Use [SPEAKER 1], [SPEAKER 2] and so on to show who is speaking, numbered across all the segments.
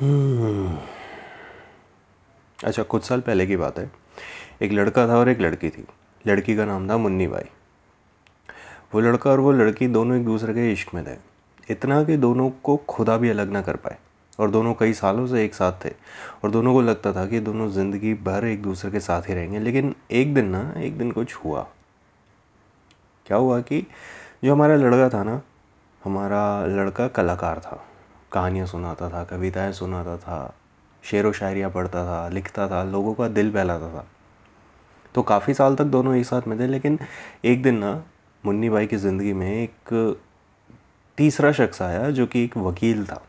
[SPEAKER 1] हम्म। अच्छा कुछ साल पहले की बात है। एक लड़का था और एक लड़की थी। लड़की का नाम था मुन्नी बाई। वो लड़का और वो लड़की दोनों एक दूसरे के इश्क में थे। इतना कि दोनों को खुदा भी अलग ना कर पाए। और दोनों कई सालों से एक साथ थे। और दोनों को लगता था कि दोनों ज़िंदगी भर एक दूसरे के साथ ही रहेंगे। लेकिन एक दिन ना, एक दिन कुछ हुआ। क्या हुआ कि जो हमारा लड़का था ना, हमारा लड़का कलाकार था। कहानियाँ सुनाता था, कविताएँ सुनाता था, शेर व शायरियाँ पढ़ता था, लिखता था, लोगों का दिल बहलाता था। तो काफ़ी साल तक दोनों एक साथ में थे, लेकिन एक दिन ना मुन्नी भाई की ज़िंदगी में एक तीसरा शख्स आया जो कि एक वकील था।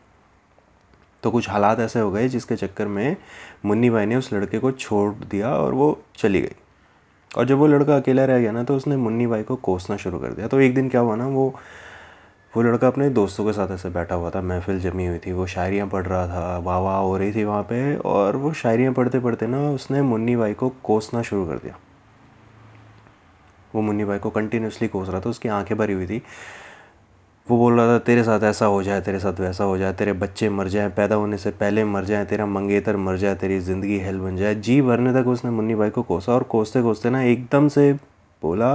[SPEAKER 1] तो कुछ हालात ऐसे हो गए जिसके चक्कर में मुन्नी भाई ने उस लड़के को छोड़ दिया और वो चली गई। और जब वो लड़का अकेला रह गया ना तो उसने मुन्नी भाई को कोसना शुरू कर दिया। तो एक दिन क्या हुआ ना, वो वो लड़का अपने दोस्तों के साथ ऐसे बैठा हुआ था, महफिल जमी हुई थी, वो शायरियाँ पढ़ रहा था वाह वाह हो रही थी वहाँ पे, और वो शायरियाँ पढ़ते पढ़ते ना उसने मुन्नी भाई को कोसना शुरू कर दिया। वो मुन्नी भाई को कंटिन्यूसली कोस रहा था, उसकी आँखें भरी हुई थी। वो बोल रहा था, तेरे साथ ऐसा हो जाए, तेरे साथ वैसा हो जाए, तेरे बच्चे मर जाएँ, पैदा होने से पहले मर जाएँ, तेरा मंगेतर मर जाए, तेरी ज़िंदगी हेल बन जाए। जी भरने तक उसने मुन्नी भाई को कोसा, और कोसते कोसते ना एकदम से बोला,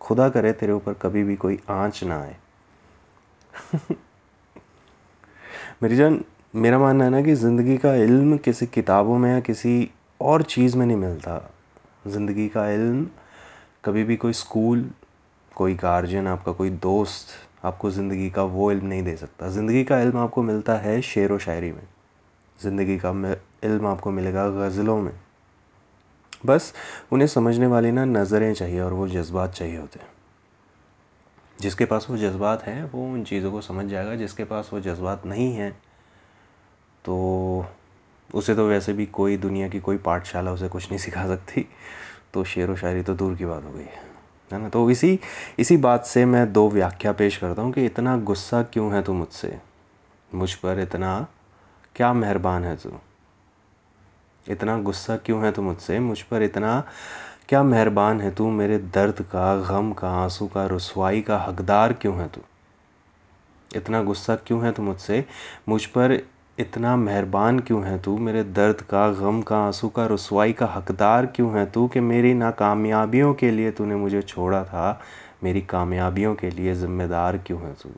[SPEAKER 1] खुदा करे तेरे ऊपर कभी भी कोई आँच ना आए। मेरी जान, मेरा मानना है ना कि ज़िंदगी का इल्म किसी किताबों में या किसी और चीज़ में नहीं मिलता। ज़िंदगी का इल्म, कभी भी कोई स्कूल, कोई गार्जियन, आपका कोई दोस्त, आपको ज़िंदगी का वो इल्म नहीं दे सकता। ज़िंदगी का इल्म आपको मिलता है शेर व शायरी में। ज़िंदगी का इल्म आपको मिलेगा गज़लों में। बस, उन्हें समझने वाली ना नज़रें चाहिए और वो जज्बात चाहिए होते हैं। जिसके पास वो जज्बात हैं, वो उन चीज़ों को समझ जाएगा। जिसके पास वो जज्बात नहीं हैं तो उसे तो वैसे भी कोई दुनिया की कोई पाठशाला उसे कुछ नहीं सिखा सकती। तो शेर व शायरी तो दूर की बात हो गई है ना? तो इसी इसी बात से मैं दो व्याख्या पेश करता हूँ कि इतना गुस्सा क्यों है तू मुझसे? मुझ पर इतना क्या मेहरबान है तू? इतना गुस्सा क्यों है तू मुझसे? मुझ पर इतना क्या मेहरबान है तू मेरे दर्द का, गम का, आँसू का, रसवाई का, हकदार क्यों है तू? इतना गुस्सा क्यों है तू मुझसे? मुझ पर इतना मेहरबान क्यों है तू? मेरे दर्द का, गम का, आँसू का, रसवाई का, हकदार क्यों है तू कि मेरी नाकामयाबियों के लिए तूने मुझे छोड़ा था? मेरी कामयाबियों के लिए ज़िम्मेदार क्यों है तू?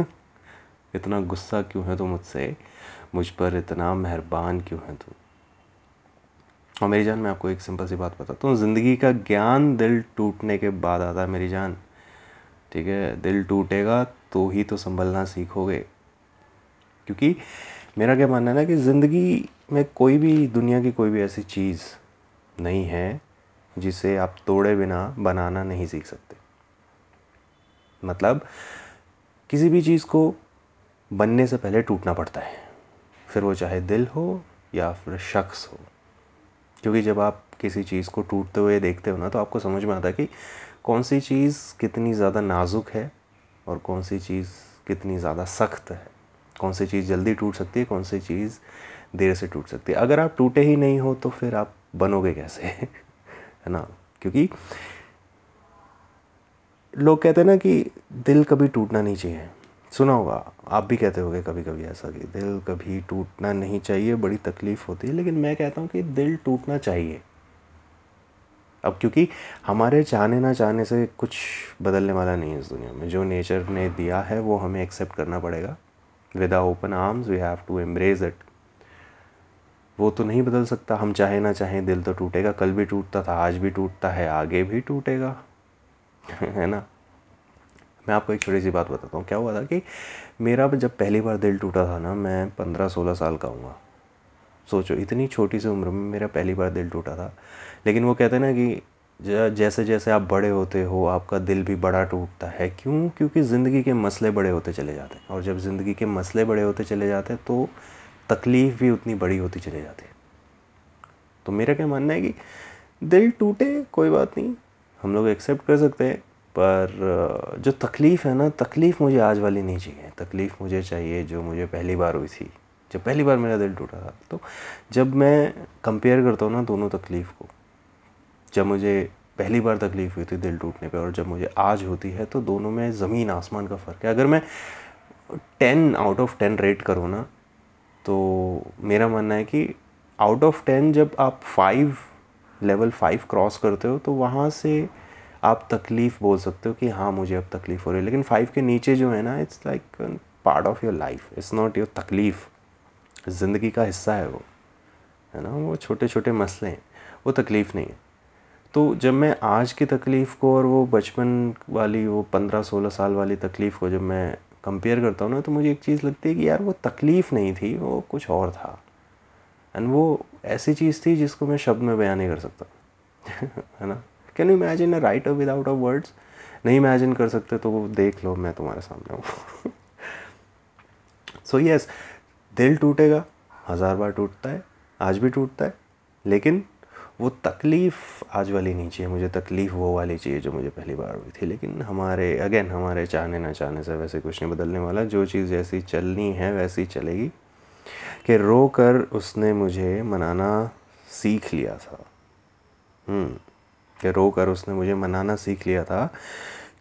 [SPEAKER 1] इतना गुस्सा क्यों है तू मुझसे? मुझ पर इतना मेहरबान क्यों है तू? और मेरी जान, मैं आपको एक सिंपल सी बात बताता हूँ। ज़िंदगी का ज्ञान दिल टूटने के बाद आता है मेरी जान। ठीक है? दिल टूटेगा तो ही तो संभलना सीखोगे। क्योंकि मेरा क्या मानना है ना कि ज़िंदगी में कोई भी, दुनिया की कोई भी ऐसी चीज़ नहीं है जिसे आप तोड़े बिना बनाना नहीं सीख सकते। मतलब किसी भी चीज़ को बनने से पहले टूटना पड़ता है। फिर वो चाहे दिल हो या फिर शख्स हो। क्योंकि जब आप किसी चीज़ को टूटते हुए देखते हो ना तो आपको समझ में आता है कि कौन सी चीज़ कितनी ज़्यादा नाजुक है और कौन सी चीज़ कितनी ज़्यादा सख्त है। कौन सी चीज़ जल्दी टूट सकती है, कौन सी चीज़ देर से टूट सकती है। अगर आप टूटे ही नहीं हो तो फिर आप बनोगे कैसे? है ना? क्योंकि लोग कहते हैं ना कि दिल कभी टूटना नहीं चाहिए। सुना होगा, आप भी कहते होगे कभी कभी ऐसा कि दिल कभी टूटना नहीं चाहिए, बड़ी तकलीफ़ होती है, लेकिन मैं कहता हूँ कि दिल टूटना चाहिए। अब क्योंकि हमारे चाहने ना चाहने से कुछ बदलने वाला नहीं है इस दुनिया में। जो नेचर ने दिया है, वो हमें एक्सेप्ट करना पड़ेगा। With open arms we have to embrace it वो तो नहीं बदल सकता, हम चाहे ना चाहें दिल तो टूटेगा। कल भी टूटता था, आज भी टूटता है, आगे भी टूटेगा। है ना? मैं आपको एक छोटी सी बात बताता हूँ। क्या हुआ था कि मेरा जब पहली बार दिल टूटा था ना, मैं पंद्रह सोलह साल का हूँ। सोचो, इतनी छोटी सी उम्र में मेरा पहली बार दिल टूटा था। लेकिन वो कहते हैं ना कि जैसे जैसे आप बड़े होते हो, आपका दिल भी बड़ा टूटता है। क्यों? क्योंकि ज़िंदगी के मसले बड़े होते चले जाते हैं। और जब ज़िंदगी के मसले बड़े होते चले जाते हैं तो तकलीफ़ भी उतनी बड़ी होती चले जाती है। तो मेरा क्या मानना है कि दिल टूटे, कोई बात नहीं। हम लोग एक्सेप्ट कर सकते हैं। पर जो तकलीफ़ है ना, तकलीफ़ मुझे आज वाली नहीं चाहिए। तकलीफ़ मुझे चाहिए जो मुझे पहली बार हुई थी। जब पहली बार मेरा दिल टूटा था। तो जब मैं कंपेयर करता हूँ ना दोनों तकलीफ़ को, जब मुझे पहली बार तकलीफ़ हुई थी दिल टूटने पे और जब मुझे आज होती है तो दोनों में ज़मीन आसमान का फ़र्क है। अगर मैं ten out of ten rate करूँ ना तो मेरा मानना है कि आउट ऑफ़ टेन जब आप फाइव लेवल फाइव क्रॉस करते हो तो वहाँ से आप तकलीफ़ बोल सकते हो कि हाँ मुझे अब तकलीफ़ हो रही है। लेकिन फाइव के नीचे जो है ना it's like part of your life it's not your तकलीफ़। ज़िंदगी का हिस्सा है वो। है ना? वो छोटे छोटे मसले हैं। वो तकलीफ़ नहीं है। तो जब मैं आज की तकलीफ़ को और वो बचपन वाली, वो पंद्रह, सोलह साल वाली तकलीफ़ को जब मैं कंपेयर करता हूँ ना तो मुझे एक चीज़ लगती है कि यार, वो तकलीफ़ नहीं थी, वो कुछ और था। एंड वो ऐसी चीज़ थी जिसको मैं शब्द में बयान नहीं कर सकता। है ना? Can you imagine a writer without a words नहीं इमेजिन कर सकते तो देख लो मैं तुम्हारे सामने हूँ। सो यस दिल टूटेगा हज़ार बार टूटता है आज भी टूटता है लेकिन वो तकलीफ़ आज वाली नहीं चाहिए मुझे तकलीफ़ वो वाली चाहिए जो मुझे पहली बार हुई थी। लेकिन हमारे अगेन हमारे चाहने ना चाहने से वैसे कुछ नहीं बदलने वाला। जो चीज़ जैसी चलनी है वैसी चलेगी कि रो कर उसने मुझे मनाना सीख लिया था। हम्म, कि रो कर उसने मुझे मनाना सीख लिया था,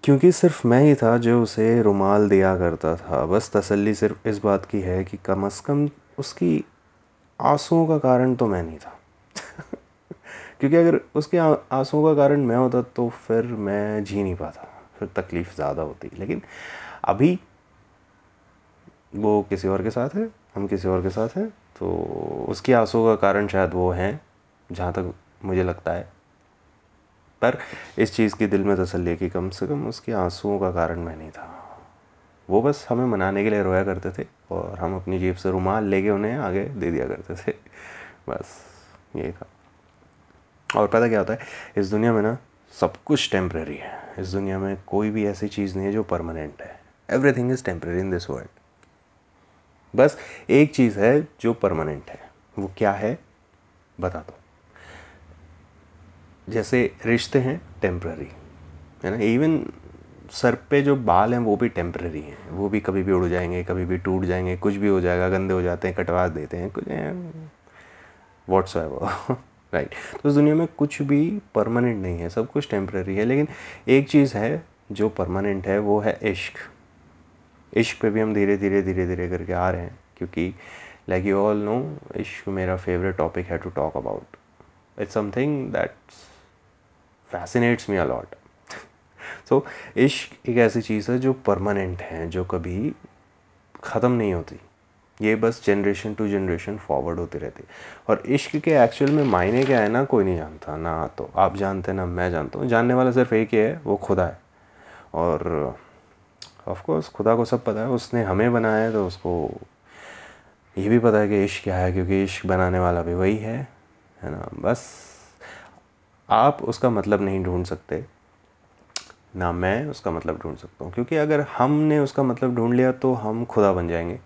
[SPEAKER 1] क्योंकि सिर्फ़ मैं ही था जो उसे रुमाल दिया करता था। बस तसल्ली सिर्फ़ इस बात की है कि कम अज़ कम उसकी आंसुओं का कारण तो मैं नहीं था। क्योंकि अगर उसके आंसुओं का कारण मैं होता तो फिर मैं जी नहीं पाता, फिर तकलीफ़ ज़्यादा होती। लेकिन अभी वो किसी और के साथ है, हम किसी और के साथ हैं तो उसकी आंसुओं का कारण शायद वो हैं, जहाँ तक मुझे लगता है। पर इस चीज़ की दिल में तसल्ली कि कम से कम उसके आंसुओं का कारण मैं नहीं था। वो बस हमें मनाने के लिए रोया करते थे और हम अपनी जेब से रुमाल लेके उन्हें आगे दे दिया करते थे। बस यही था। और पता क्या होता है? इस दुनिया में ना सब कुछ टेम्प्रेरी है। इस दुनिया में कोई भी ऐसी चीज़ नहीं है जो परमानेंट है। Everything is temporary in this world बस एक चीज़ है जो परमानेंट है। वो क्या है? बता दो। जैसे रिश्ते हैं टेम्प्ररी है ना? इवन सर पे जो बाल हैं वो भी टेम्प्ररी हैं। वो भी कभी भी उड़ जाएँगे, कभी भी टूट जाएँगे, कुछ भी हो जाएगा, गंदे हो जाते हैं, कटवा देते हैं, कुछ वॉट्स है राइट तो इस दुनिया में कुछ भी परमानेंट नहीं है, सब कुछ टेम्प्ररी है। लेकिन एक चीज़ है जो परमानेंट है, वो है इश्क। इश्क पे भी हम धीरे धीरे धीरे धीरे करके आ रहे हैं, क्योंकि लाइक यू ऑल नो इश्क मेरा फेवरेट टॉपिक है to talk about it's something that's fascinates me a lot so इश्क एक ऐसी चीज़ है जो परमानेंट है, जो कभी ख़त्म नहीं होती। ये बस जनरेशन टू जनरेशन फॉरवर्ड होती रहती। और इश्क के एक्चुअल में मायने क्या है ना, कोई नहीं जानता। ना तो आप जानते ना मैं जानता हूँ। जानने वाला सिर्फ़ एक ही है, वो खुदा है। और ऑफ़ कोर्स खुदा को सब पता है। उसने हमें बनाया है तो उसको ये भी पता है कि इश्क क्या है, क्योंकि इश्क बनाने वाला भी वही है है ना? बस आप उसका मतलब नहीं ढूंढ सकते, ना मैं उसका मतलब ढूंढ सकता हूँ। क्योंकि अगर हमने उसका मतलब ढूंढ लिया तो हम खुदा बन जाएँगे।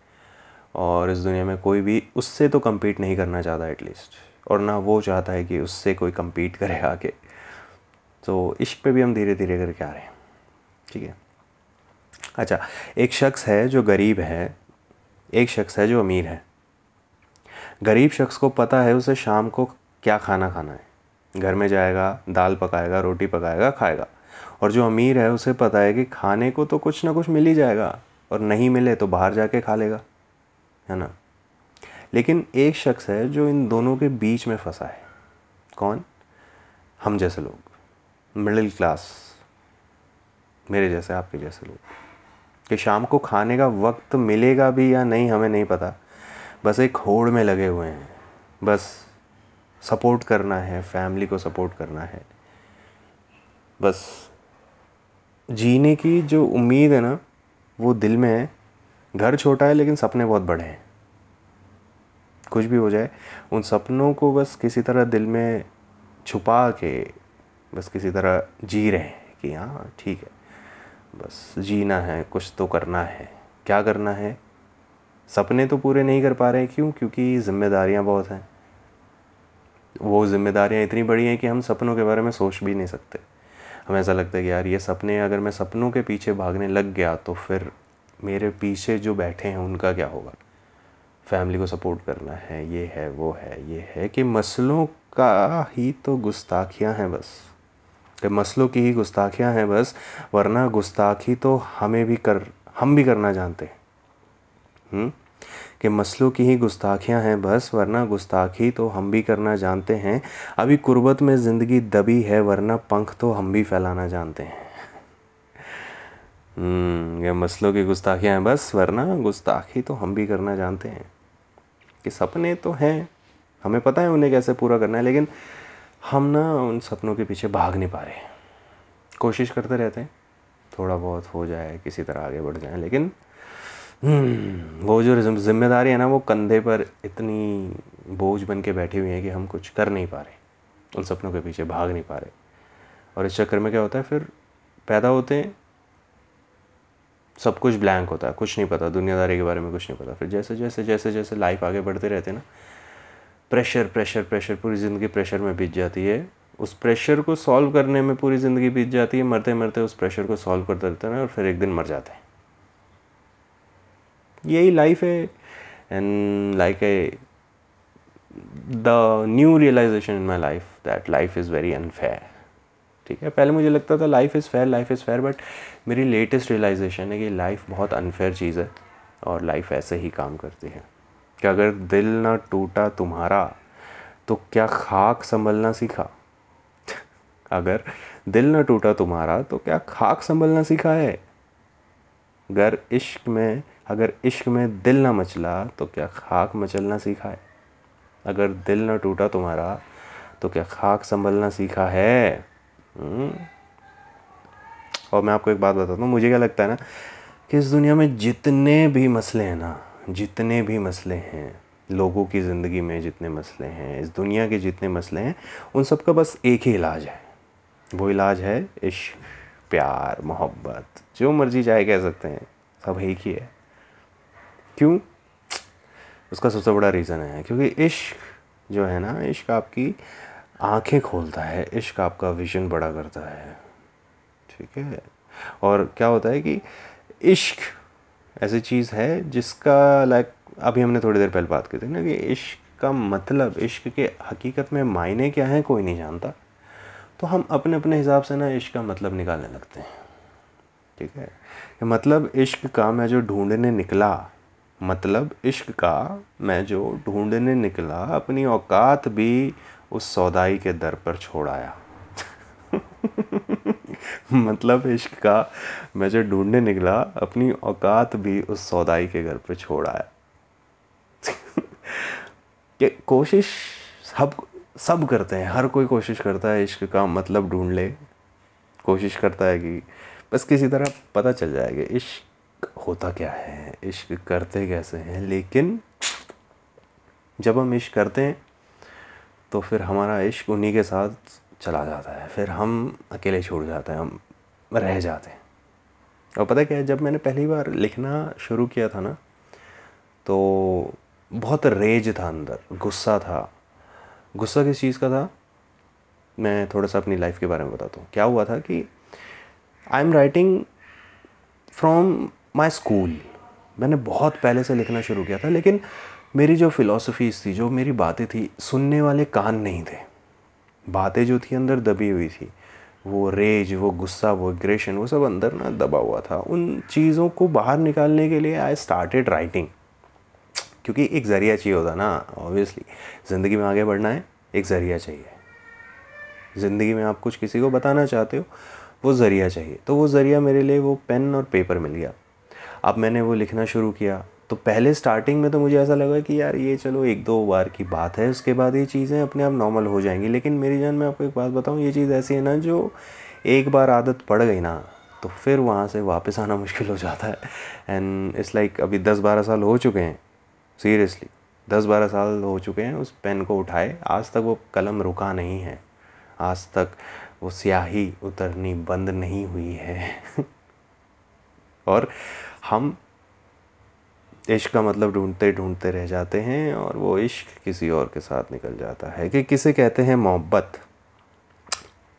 [SPEAKER 1] और इस दुनिया में कोई भी, उससे तो कम्पीट नहीं करना चाहता एटलीस्ट और ना वो चाहता है कि उससे कोई compete करे आके तो इश्क पे भी हम धीरे धीरे करके आ रहे हैं। ठीक है? अच्छा एक शख्स है जो गरीब है, एक शख्स है जो अमीर है। गरीब शख्स को पता है उसे शाम को क्या खाना खाना है। घर में जाएगा, दाल पकाएगा, रोटी पकाएगा, खाएगा। और जो अमीर है, उसे पता है कि खाने को तो कुछ ना कुछ मिल ही जाएगा और नहीं मिले तो बाहर जाके खा लेगा, है ना? लेकिन एक शख्स है जो इन दोनों के बीच में फंसा है। कौन? हम जैसे लोग। Middle class. मेरे जैसे, आपके जैसे लोग। कि शाम को खाने का वक्त मिलेगा भी या नहीं, हमें नहीं पता। बस एक होड़ में लगे हुए हैं। बस सपोर्ट करना है, फैमिली को सपोर्ट करना है। बस, जीने की जो उम्मीद है ना, वो दिल में है। घर छोटा है, लेकिन सपने बहुत बड़े हैं। कुछ भी हो जाए, उन सपनों को बस किसी तरह दिल में छुपा के, बस किसी तरह जी रहे हैं कि हाँ ठीक है। बस, जीना है, कुछ तो करना है। क्या करना है? सपने तो पूरे नहीं कर पा रहे, क्यों? क्योंकि ज़िम्मेदारियाँ बहुत हैं। वो जिम्मेदारियाँ इतनी बड़ी हैं कि हम सपनों के बारे में सोच भी नहीं सकते। हमें ऐसा लगता है कि यार, ये सपने अगर मैं सपनों के पीछे भागने लग गया तो फिर मेरे पीछे जो बैठे हैं, उनका क्या होगा? फैमिली को सपोर्ट करना है, ये है, वो है, ये है, कि मसलों का ही तो गुस्ताखियाँ हैं बस। कि मसलों की ही गुस्ताखियाँ हैं बस, वरना गुस्ताखी तो हमें भी कर, हम भी करना जानते हैं। हम्म? कि मसलों की ही गुस्ताखियाँ हैं बस वरना गुस्ताखी तो हम भी करना जानते हैं। अभी कुर्बत में ज़िंदगी दबी है वरना पंख तो हम भी फैलाना जानते हैं। हम्म, ये मसलों की गुस्ताखियाँ हैं बस वरना गुस्ताखी तो हम भी करना जानते हैं। कि सपने तो हैं हमें पता है उन्हें कैसे पूरा करना है लेकिन हम ना उन सपनों के पीछे भाग नहीं पा रहे कोशिश करते रहते हैं थोड़ा बहुत हो जाए किसी तरह आगे बढ़ जाए लेकिन वो जो ज़िम्मेदारी है ना, वो कंधे पर इतनी बोझ बन के बैठी हुई है कि हम कुछ कर नहीं पा रहे। उन सपनों के पीछे भाग नहीं पा रहे। और इस चक्कर में क्या होता है, फिर पैदा होते हैं, सब कुछ ब्लैंक होता है, कुछ नहीं पता, दुनियादारी के बारे में कुछ नहीं पता। फिर जैसे जैसे जैसे जैसे लाइफ आगे बढ़ते रहते हैं ना प्रेशर प्रेशर प्रेशर पूरी ज़िंदगी प्रेशर में बीत जाती है। उस प्रेशर को सॉल्व करने में पूरी ज़िंदगी बीत जाती है, मरते मरते उस प्रेशर को सॉल्व करते रहते हैं और फिर एक दिन मर जाते हैं। यही लाइफ है and like a the new realisation in my life that life is very unfair ठीक है? पहले मुझे लगता था life is fair life is fair but मेरी लेटेस्ट रियलाइजेशन है कि लाइफ बहुत अनफेयर चीज़ है और लाइफ ऐसे ही काम करती है कि अगर दिल ना टूटा तुम्हारा तो क्या खाक संभलना सीखा? अगर दिल ना टूटा तुम्हारा तो क्या खाक संभलना सीखा है? अगर इश्क में अगर इश्क में दिल ना मचला तो क्या खाक मचलना सीखा है? अगर दिल ना टूटा तुम्हारा तो क्या खाक संभलना सीखा है? हम्म? और मैं आपको एक बात बताता हूँ, मुझे क्या लगता है ना, कि इस दुनिया में जितने भी मसले हैं ना, जितने भी मसले हैं, लोगों की ज़िंदगी में जितने मसले हैं, इस दुनिया के जितने मसले हैं, उन सब का बस एक ही इलाज है। वो इलाज है इश्क, प्यार, मोहब्बत, जो मर्ज़ी चाहे कह सकते हैं, सब एक ही है। क्यों? उसका सबसे बड़ा रीज़न है, क्योंकि इश्क जो है ना, इश्क आपकी आँखें खोलता है, इश्क आपका विजन बड़ा करता है। ठीक है? और क्या होता है कि इश्क ऐसी चीज़ है जिसका लाइक अभी हमने थोड़ी देर पहले बात की थी ना कि इश्क का मतलब इश्क के हकीकत में मायने क्या हैं, कोई नहीं जानता। तो हम अपने अपने हिसाब से ना इश्क का मतलब निकालने लगते हैं। ठीक है? मतलब इश्क का मैं जो ढूँढने निकला मतलब इश्क का मैं जो ढूँढने निकला, अपनी औकात भी उस सौदाई के दर पर छोड़ आया। मतलब इश्क का मैं जो ढूँढने निकला, अपनी औकात भी उस सौदाई के घर पर छोड़ आया। कि कोशिश सब सब करते हैं, हर कोई कोशिश करता है इश्क का मतलब ढूंढ ले। कोशिश करता है कि बस किसी तरह पता चल जाएगा होता क्या है? इश्क करते कैसे हैं? लेकिन जब हम इश्क करते हैं तो फिर हमारा इश्क उन्हीं के साथ चला जाता है। फिर हम अकेले छोड़ जाते हैं, हम रह जाते हैं। और पता क्या है? जब मैंने पहली बार लिखना शुरू किया था ना तो बहुत रेज था अंदर, गुस्सा था। गुस्सा किस चीज़ का था? मैं थोड़ा सा अपनी लाइफ के बारे में बताता हूँ। क्या हुआ था कि I am writing from my school मैंने बहुत पहले से लिखना शुरू किया था, लेकिन मेरी जो फ़िलासफ़ीज़ थी, जो मेरी बातें थी, सुनने वाले कान नहीं थे। बातें जो थी, अंदर दबी हुई थी। वो रेज वो गुस्सा, वो एग्रेशन वो सब अंदर ना दबा हुआ था। उन चीज़ों को बाहर निकालने के लिए आई स्टार्टेड राइटिंग क्योंकि एक ज़रिया चाहिए होता ना ऑब्वियसली ज़िंदगी में आगे बढ़ना है, एक ज़रिया चाहिए। ज़िंदगी में आप कुछ किसी को बताना चाहते हो, वो ज़रिया चाहिए। तो वो ज़रिया मेरे लिए वो पेन और पेपर मिल गया। अब मैंने वो लिखना शुरू किया। तो पहले स्टार्टिंग में तो मुझे ऐसा लगा कि यार ये चलो एक दो बार की बात है, उसके बाद ये चीज़ें अपने आप नॉर्मल हो जाएँगी। लेकिन मेरी जान मैं आपको एक बात बताऊँ, ये चीज़ ऐसी है ना जो एक बार आदत पड़ गई ना तो फिर वहाँ से वापस आना मुश्किल हो जाता है। एंड इट्स लाइक अभी दस बारह साल हो चुके हैं सीरियसली दस बारह साल हो चुके हैं, उस पेन को उठाए। आज तक वो कलम रुका नहीं है। आज तक वो स्याही उतरनी बंद नहीं हुई है। और हम इश्क का मतलब ढूंढते ढूंढते रह जाते हैं और वो इश्क किसी और के साथ निकल जाता है कि किसे कहते हैं मोहब्बत?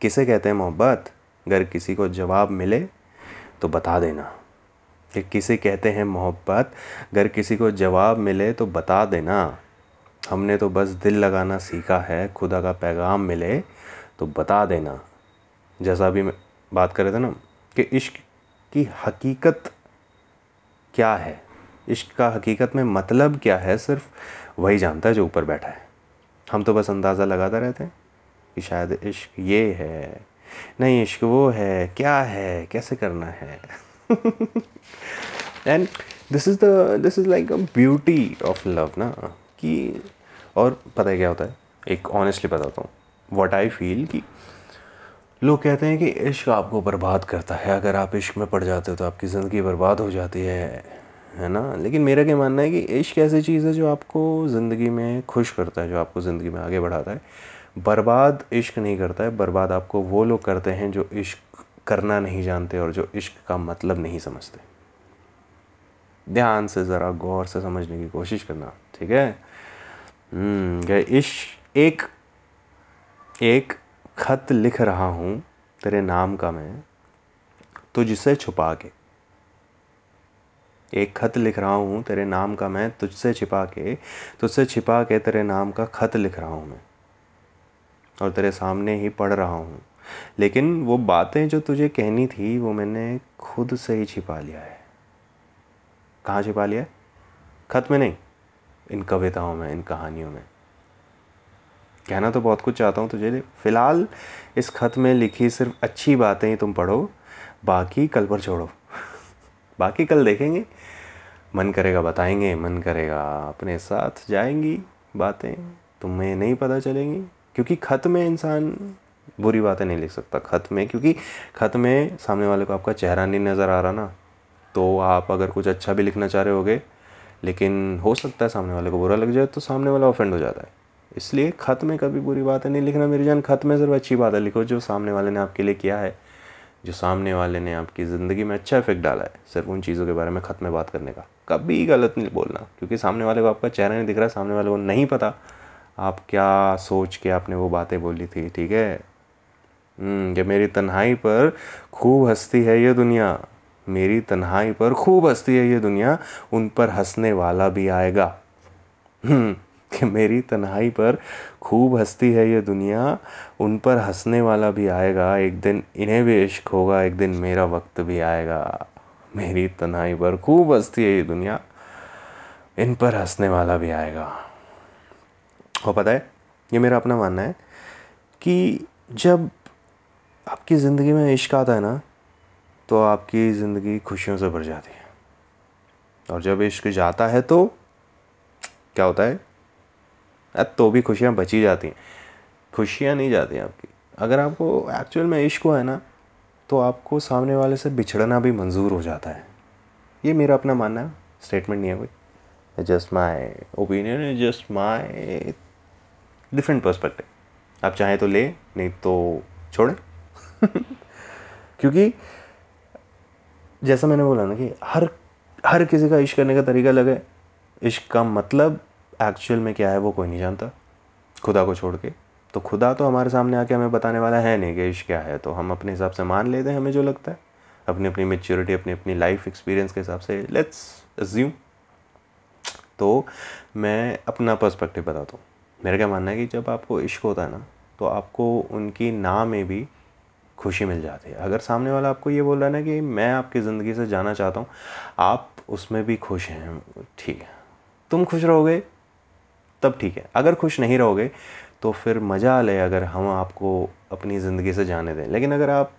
[SPEAKER 1] किसे कहते हैं मोहब्बत? अगर किसी को जवाब मिले तो बता देना कि किसे कहते हैं मोहब्बत। अगर किसी को जवाब मिले तो बता देना। हमने तो बस दिल लगाना सीखा है, खुदा का पैगाम मिले तो बता देना। जैसा भी मैं बात कर रहे थे ना कि इश्क की हकीकत क्या है? इश्क का हकीकत में मतलब क्या है? सिर्फ़ वही जानता है जो ऊपर बैठा है। हम तो बस अंदाज़ा लगाते रहते हैं कि शायद इश्क ये है। नहीं, इश्क वो है। क्या है? कैसे करना है? And this is the this is like a beauty of love ना, कि और पता है क्या होता है? एक ऑनेस्टली बताता हूँ। वॉट आई फील कि लोग कहते हैं कि इश्क आपको बर्बाद करता है। अगर आप इश्क में पड़ जाते हो तो आपकी ज़िंदगी बर्बाद हो जाती है है ना? लेकिन मेरा क्या मानना है कि इश्क ऐसी चीज़ है जो आपको ज़िंदगी में खुश करता है जो आपको ज़िंदगी में आगे बढ़ाता है। बर्बाद इश्क नहीं करता है बर्बाद आपको वो लोग करते हैं जो इश्क करना नहीं जानते और जो इश्क का मतलब नहीं समझते। ध्यान से ज़रा गौर से समझने की कोशिश करना ठीक है? हम्म, इश्क एक एक खत लिख रहा हूँ, तेरे नाम का मैं, तुझसे छुपा के। एक खत लिख रहा हूँ, तेरे नाम का मैं, तुझसे छिपा के, तुझसे छिपा के तेरे नाम का खत लिख रहा हूँ मैं। और तेरे सामने ही पढ़ रहा हूँ। लेकिन वो बातें जो तुझे कहनी थी, वो मैंने खुद से ही छिपा लिया है। कहाँ छिपा लिया? खत में नहीं, इन कविताओं में, इन कहानियों में। कहना तो बहुत कुछ चाहता हूँ तुझे फ़िलहाल, इस ख़त में लिखी सिर्फ़ अच्छी बातें ही तुम पढ़ो, बाकी कल पर छोड़ो। बाकी कल देखेंगे। मन करेगा बताएँगे, मन करेगा अपने साथ जाएँगी बातें, तुम्हें नहीं पता चलेंगी। क्योंकि ख़त में इंसान बुरी बातें नहीं लिख सकता, ख़त में। क्योंकि ख़त में सामने वाले को आपका चेहरा नहीं नज़र आ रहा ना तो आप अगर कुछ अच्छा भी लिखना चाह रहे होगे, लेकिन हो सकता है सामने वाले को बुरा लग जाए तो सामने वाला ऑफेंड हो जाता है। इसलिए ख़त में कभी बुरी बातें नहीं लिखना मेरी जान। ख़त में सिर्फ़ अच्छी बातें लिखो जो सामने वाले ने आपके लिए किया है जो सामने वाले ने आपकी ज़िंदगी में अच्छा इफ़ेक्ट डाला है सिर्फ़ उन चीज़ों के बारे में ख़त में बात करने का। कभी गलत नहीं बोलना क्योंकि सामने वाले को आपका चेहरा नहीं दिख रहा सामने वाले को नहीं पता आप क्या सोच के आपने वो बातें बोली थी ठीक है? हम्म, ये मेरी तन्हाई पर खूब हंसती है ये दुनिया। मेरी तन्हाई पर खूब हंसती है ये दुनिया उन पर हंसने वाला भी आएगा। हम्म, कि मेरी तन्हाई पर खूब हंसती है ये दुनिया, उन पर हंसने वाला भी आएगा, एक दिन इन्हें भी इश्क होगा, एक दिन मेरा वक्त भी आएगा। मेरी तन्हाई पर खूब हंसती है ये दुनिया, इन पर हंसने वाला भी आएगा। और पता है, ये मेरा अपना मानना है कि जब आपकी ज़िंदगी में इश्क आता है ना तो आपकी ज़िंदगी खुशियों से भर जाती है। और जब इश्क जाता है तो क्या होता है? तो भी खुशियाँ बची जाती हैं। खुशियाँ नहीं जाती आपकी। अगर आपको एक्चुअल में इश्क है ना तो आपको सामने वाले से बिछड़ना भी मंजूर हो जाता है। ये मेरा अपना मानना है स्टेटमेंट नहीं है कोई। Just my opinion just my different perspective आप चाहें तो ले, नहीं तो छोड़ें। क्योंकि जैसा मैंने बोला ना कि हर हर किसी का इश्क करने का तरीका अलग है। इश्क का मतलब एक्चुअल में क्या है, वो कोई नहीं जानता, खुदा को छोड़ के। तो खुदा तो हमारे सामने आके हमें बताने वाला है नहीं कि इश्क क्या है। तो हम अपने हिसाब से मान लेते हैं हमें जो लगता है। अपनी अपनी मेच्योरिटी अपनी अपनी लाइफ एक्सपीरियंस के हिसाब से लेट्स अज्यूम तो मैं अपना पर्सपेक्टिव बताता हूँ। मेरा क्या मानना है कि जब आपको इश्क होता है ना तो आपको उनकी ना में भी खुशी मिल जाती है। अगर सामने वाला आपको ये बोल रहा है ना कि मैं आपकी ज़िंदगी से जाना चाहता हूँ, आप उसमें भी खुश हैं, ठीक है। तुम खुश रहोगे तब ठीक है। अगर खुश नहीं रहोगे तो फिर मज़ा ले अगर हम आपको अपनी ज़िंदगी से जाने दें। लेकिन अगर आप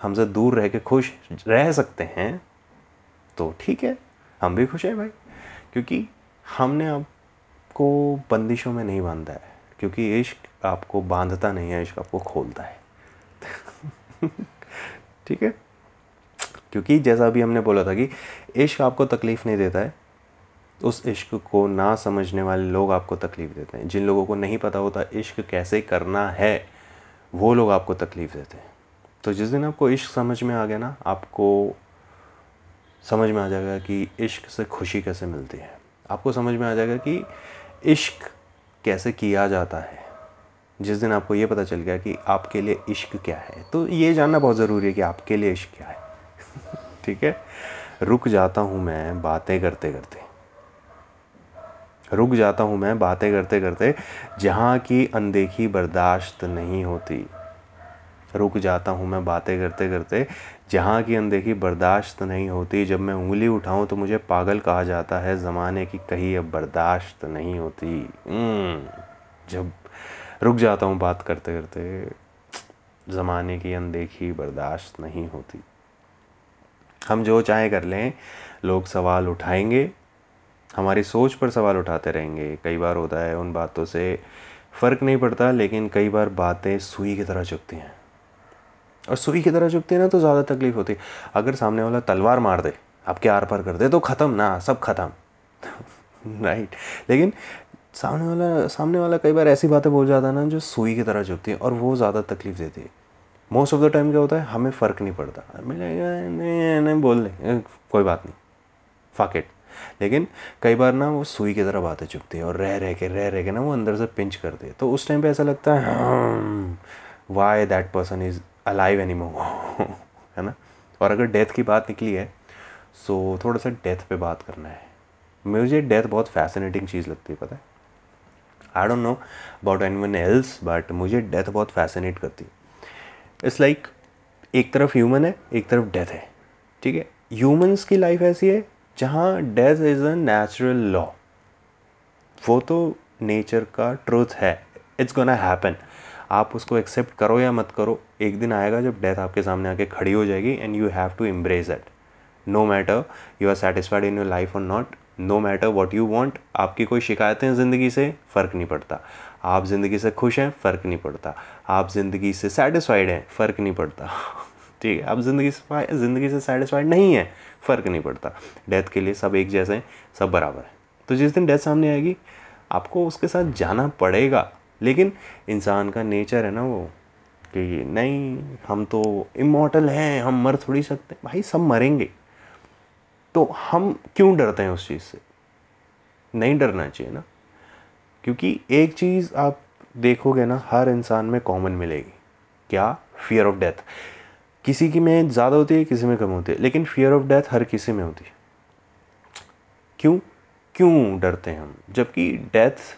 [SPEAKER 1] हमसे दूर रह के खुश रह सकते हैं तो ठीक है। हम भी खुश हैं भाई। क्योंकि हमने आपको बंदिशों में नहीं बांधा है। क्योंकि इश्क आपको बांधता नहीं है, इश्क आपको खोलता है। ठीक है? क्योंकि जैसा अभी हमने बोला था कि इश्क आपको तकलीफ़ नहीं देता है उस इश्क को ना समझने वाले लोग आपको तकलीफ़ देते हैं। जिन लोगों को नहीं पता होता इश्क कैसे करना है, वो लोग आपको तकलीफ़ देते हैं। तो जिस दिन आपको इश्क समझ में आ गया ना, आपको समझ में आ जाएगा कि इश्क से खुशी कैसे मिलती है। आपको समझ में आ जाएगा कि इश्क कैसे किया जाता है। जिस दिन आपको ये पता चल गया कि आपके लिए इश्क क्या है तो ये जानना बहुत ज़रूरी है कि आपके लिए इश्क क्या है। ठीक है? रुक जाता हूँ मैं बातें करते करते रुक जाता हूँ मैं बातें करते करते जहाँ की अनदेखी बर्दाश्त नहीं होती। रुक जाता हूँ मैं बातें करते करते जहाँ की अनदेखी बर्दाश्त नहीं होती। जब मैं उंगली उठाऊँ तो मुझे पागल कहा जाता है ज़माने की कही अब बर्दाश्त नहीं होती। हम्म, जब रुक जाता हूँ बात करते करते ज़माने की अनदेखी बर्दाश्त नहीं होती। हम जो चाहे कर लें लोग सवाल उठाएँगे हमारी सोच पर सवाल उठाते रहेंगे। कई बार होता है उन बातों से फ़र्क नहीं पड़ता, लेकिन कई बार बातें सुई की तरह चुभती हैं। और सुई की तरह चुभती है ना तो ज़्यादा तकलीफ़ होती है। अगर सामने वाला तलवार मार दे आपके आर पार कर दे तो ख़त्म ना, सब ख़त्म। राइट लेकिन सामने वाला सामने वाला कई बार ऐसी बातें बोल जाता है ना, जो सुई की तरह चुभती है, और वो ज़्यादा तकलीफ़ देती है। मोस्ट ऑफ़ द टाइम क्या होता है, हमें फ़र्क नहीं पड़ता। नहीं नहीं बोल ले कोई बात नहीं। फाकेट लेकिन कई बार ना वो सुई की तरह बातें चुभती है और रह रह के रह रह के ना वो अंदर से पिंच कर दे तो उस टाइम पे ऐसा लगता है why that person is alive any है ना? और अगर डेथ की बात निकली है सो थोड़ा सा डेथ पे बात करना है। मुझे डेथ बहुत फैसिनेटिंग चीज़ लगती है पता है? I don't know about anyone else but मुझे डेथ बहुत फैसिनेट करती है। इट्स लाइक like, एक तरफ़ ह्यूमन है एक तरफ़ डेथ है। ठीक है? ह्यूमंस की लाइफ ऐसी है जहाँ death is a natural law वो तो नेचर का ट्रूथ है. इट्स गोना हैपन आप उसको एक्सेप्ट करो या मत करो, एक दिन आएगा जब डेथ आपके सामने आके खड़ी हो जाएगी and you have to embrace it no matter you are satisfied in your life और not no matter what you want आपकी कोई शिकायतें ज़िंदगी से फ़र्क नहीं पड़ता. आप ज़िंदगी से खुश हैं, फ़र्क नहीं पड़ता. आप ज़िंदगी से सेटिस्फाइड हैं, फ़र्क नहीं पड़ता. ठीक है आप ज़िंदगी से ज़िंदगी से सेटिस्फाइड नहीं है, फ़र्क नहीं पड़ता। डेथ के लिए सब एक जैसे हैं, सब बराबर है। तो जिस दिन डेथ सामने आएगी, आपको उसके साथ जाना पड़ेगा। लेकिन इंसान का नेचर है ना वो, कि नहीं, हम तो इमोटल हैं, हम मर थोड़ी सकते भाई, सब मरेंगे। तो हम क्यों डरते हैं उस चीज़ से? नहीं डरना चाहिए ना। क्योंकि एक चीज़ आप देखोगे ना, हर इंसान में कॉमन मिलेगी। क्या? फियर ऑफ़ डेथ किसी की में ज़्यादा होती है, किसी में कम होती है। लेकिन फियर ऑफ़ डेथ हर किसी में होती है। क्यों? क्यों डरते हैं हम? जबकि death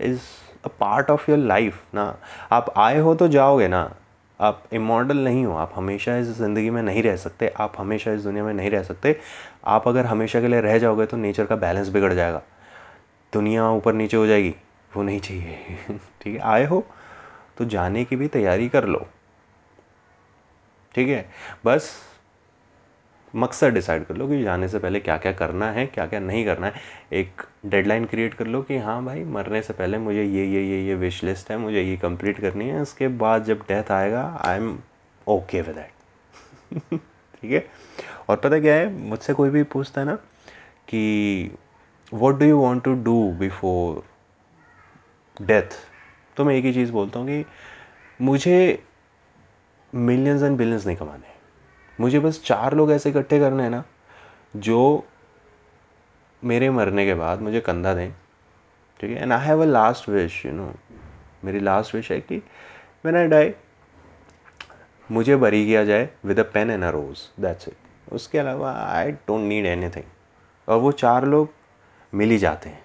[SPEAKER 1] is a part of your life ना। आप आए हो तो जाओगे ना। आप इमोडल नहीं हो। आप हमेशा इस ज़िंदगी में नहीं रह सकते। आप हमेशा इस दुनिया में नहीं रह सकते। आप अगर हमेशा के लिए रह जाओगे तो नेचर का बैलेंस बिगड़ जाएगा। दुनिया ऊपर नीचे हो जाएगी। वो नहीं चाहिए। ठीक है? आए हो तो जाने की भी तैयारी कर लो। ठीक है? बस मकसद डिसाइड कर लो कि जाने से पहले क्या क्या करना है क्या क्या नहीं करना है। एक डेडलाइन क्रिएट कर लो कि हाँ भाई, मरने से पहले मुझे ये ये ये ये विश लिस्ट है, मुझे ये कंप्लीट करनी है। उसके बाद जब डेथ आएगा I am okay with that ठीक है? और पता क्या है? मुझसे कोई भी पूछता है ना कि what do you want to do before death तो मैं एक ही चीज़ बोलता हूँ कि मुझे मिलियंस एंड बिलियंस नहीं कमाने मुझे बस चार लोग ऐसे इकट्ठे करने हैं ना, जो मेरे मरने के बाद मुझे कंधा दें, ठीक है? And I have a last wish you know मेरी लास्ट विश है कि व्हेन आई डाई मुझे बरी किया जाए with a pen and a rose that's it उसके अलावा आई डोंट नीड एनीथिंग और वो चार लोग मिल ही जाते हैं।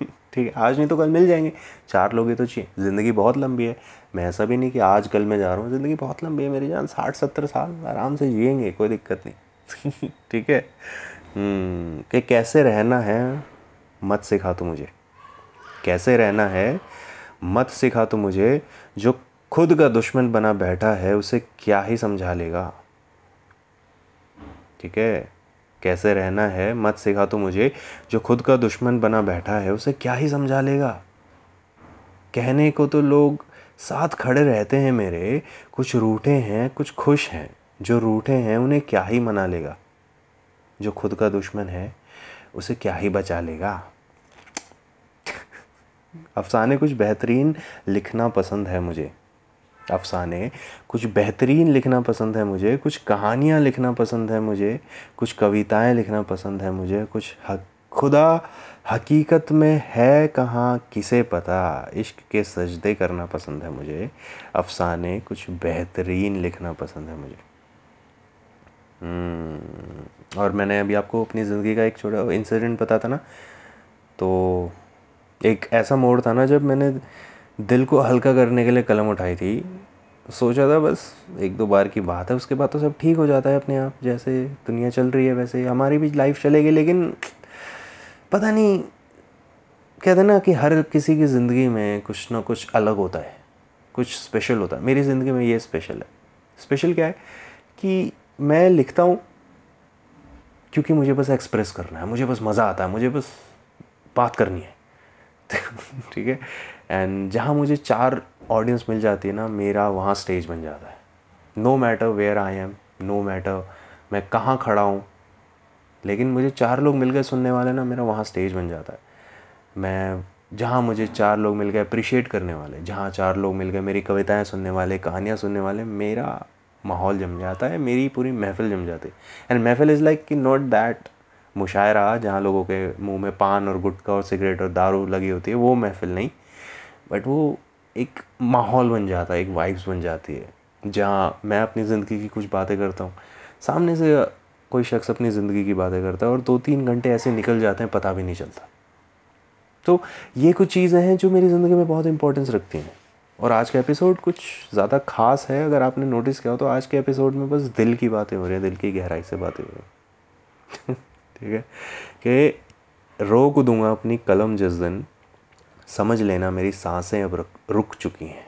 [SPEAKER 1] ठीक है? आज नहीं तो कल मिल जाएँगे। चार लोग ही तो चाहिए। ज़िंदगी बहुत लंबी है। मैं ऐसा भी नहीं कि आज कल मैं जा रहा हूँ ज़िंदगी बहुत लंबी है मेरी जान साठ सत्तर साल आराम से जिएँगे कोई दिक्कत नहीं। ठीक है? हम्म, कि कैसे रहना है मत सिखा तो मुझे। कैसे रहना है मत सिखा तो मुझे जो खुद का दुश्मन बना बैठा है उसे क्या ही समझा लेगा? ठीक है? कैसे रहना है मत सिखा तो मुझे जो खुद का दुश्मन बना बैठा है उसे क्या ही समझा लेगा? कहने को तो लोग साथ खड़े रहते हैं मेरे, कुछ रूठे हैं, कुछ खुश हैं। जो रूठे हैं, उन्हें क्या ही मना लेगा? जो खुद का दुश्मन है, उसे क्या ही बचा लेगा? अफसाने, कुछ बेहतरीन लिखना पसंद है मुझे। अफसाने, कुछ बेहतरीन लिखना पसंद है मुझे, कुछ कहानियाँ लिखना पसंद है मुझे, कुछ कविताएँ लिखना पसंद है मुझे, कुछ खुदा हकीकत में है कहाँ किसे पता? इश्क के सजदे करना पसंद है मुझे। अफसाने कुछ बेहतरीन लिखना पसंद है मुझे। हम्म, और मैंने अभी आपको अपनी ज़िंदगी का एक छोटा इंसिडेंट पता था ना? तो एक ऐसा मोड़ था ना जब मैंने दिल को हल्का करने के लिए कलम उठाई थी। सोचा था बस एक दो बार की बात है उसके बाद तो सब ठीक हो जाता है अपने आप जैसे दुनिया चल रही है वैसे हमारी भी लाइफ चलेगी लेकिन पता नहीं, कहते ना कि हर किसी की ज़िंदगी में कुछ ना कुछ अलग होता है, कुछ स्पेशल होता है। मेरी ज़िंदगी में ये स्पेशल है। स्पेशल क्या है कि मैं लिखता हूँ क्योंकि मुझे बस एक्सप्रेस करना है, मुझे बस मज़ा आता है, मुझे बस बात करनी है। ठीक है? एंड जहाँ मुझे चार ऑडियंस मिल जाती है ना, मेरा वहाँ स्टेज बन जाता है। No matter where I am no matter मैं कहाँ खड़ा हूँ लेकिन मुझे चार लोग मिल गए सुनने वाले ना, मेरा वहाँ स्टेज बन जाता है। मैं जहाँ मुझे चार लोग मिल गए अप्रिशिएट करने वाले, जहाँ चार लोग मिल गए मेरी कविताएँ सुनने वाले, कहानियाँ सुनने वाले, मेरा माहौल जम जाता है, मेरी पूरी महफिल जम जाती है। एंड महफिल इज़ लाइक कि नॉट दैट मुशायरा जहाँ लोगों के मुँह में पान और गुटखा और सिगरेट और दारू लगी होती है, वो महफिल नहीं। बट वो एक माहौल बन जाता है, एक वाइब्स बन जाती है, जहाँ मैं अपनी ज़िंदगी की कुछ बातें करता हूँ। सामने से कोई शख्स अपनी ज़िंदगी की बातें करता है और दो तीन घंटे ऐसे निकल जाते हैं, पता भी नहीं चलता। तो ये कुछ चीज़ें हैं जो मेरी ज़िंदगी में बहुत इंपॉर्टेंस रखती हैं। और आज का एपिसोड कुछ ज़्यादा खास है, अगर आपने नोटिस किया हो तो आज के एपिसोड में बस दिल की बातें हो रही हैं, दिल की गहराई से बातें हो रही हैं। ठीक है? कि रोक दूँगा अपनी कलम जिस दिन, समझ लेना मेरी साँसें अब रुक चुकी हैं।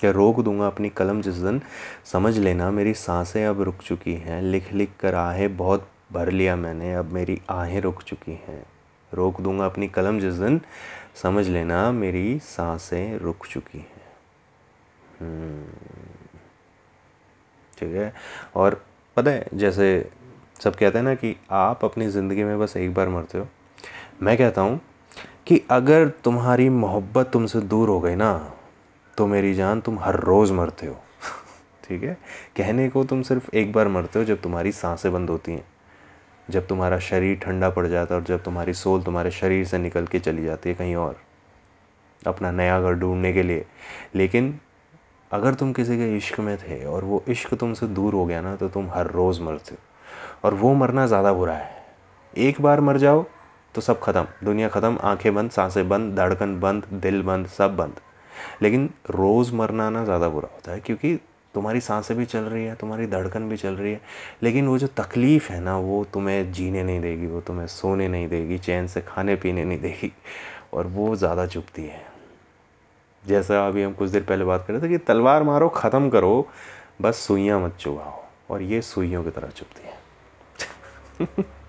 [SPEAKER 1] क्या रोक दूँगा अपनी कलम जिस दिन समझ लेना मेरी साँसें अब रुक चुकी हैं। लिख लिख कर आहें बहुत भर लिया मैंने अब मेरी आहें रुक चुकी हैं। रोक दूँगा अपनी कलम जिस दिन समझ लेना मेरी साँसें रुक चुकी हैं। हम्म, ठीक है? और पता है जैसे सब कहते हैं ना कि आप अपनी ज़िंदगी में बस एक बार मरते हो। मैं कहता हूँ कि अगर तुम्हारी मोहब्बत तुमसे दूर हो गई ना तो मेरी जान तुम हर रोज़ मरते हो। ठीक है? कहने को तुम सिर्फ़ एक बार मरते हो जब तुम्हारी साँसें बंद होती हैं। जब तुम्हारा शरीर ठंडा पड़ जाता है और जब तुम्हारी सोल तुम्हारे शरीर से निकल के चली जाती है कहीं और, अपना नया घर ढूँढने के लिए। लेकिन अगर तुम किसी के इश्क में थे और वो इश्क तुमसे दूर हो गया ना तो तुम हर रोज़ मरते हो। और वो मरना ज़्यादा बुरा है। एक बार मर जाओ तो सब ख़त्म। दुनिया ख़त्म। आँखें बंद, साँसें बंद, धड़कन बंद, दिल बंद, सब बंद। लेकिन रोज़ मरना ना ज़्यादा बुरा होता है, क्योंकि तुम्हारी साँसें भी चल रही है, तुम्हारी धड़कन भी चल रही है, लेकिन वो जो तकलीफ़ है ना, वो तुम्हें जीने नहीं देगी, वो तुम्हें सोने नहीं देगी, चैन से खाने पीने नहीं देगी, और वो ज़्यादा चुभती है। जैसा अभी हम कुछ देर पहले बात कर रहे थे कि तलवार मारो, ख़त्म करो, बस सुइयाँ मत चुभाओ, और ये सुइयों की तरह चुभती है।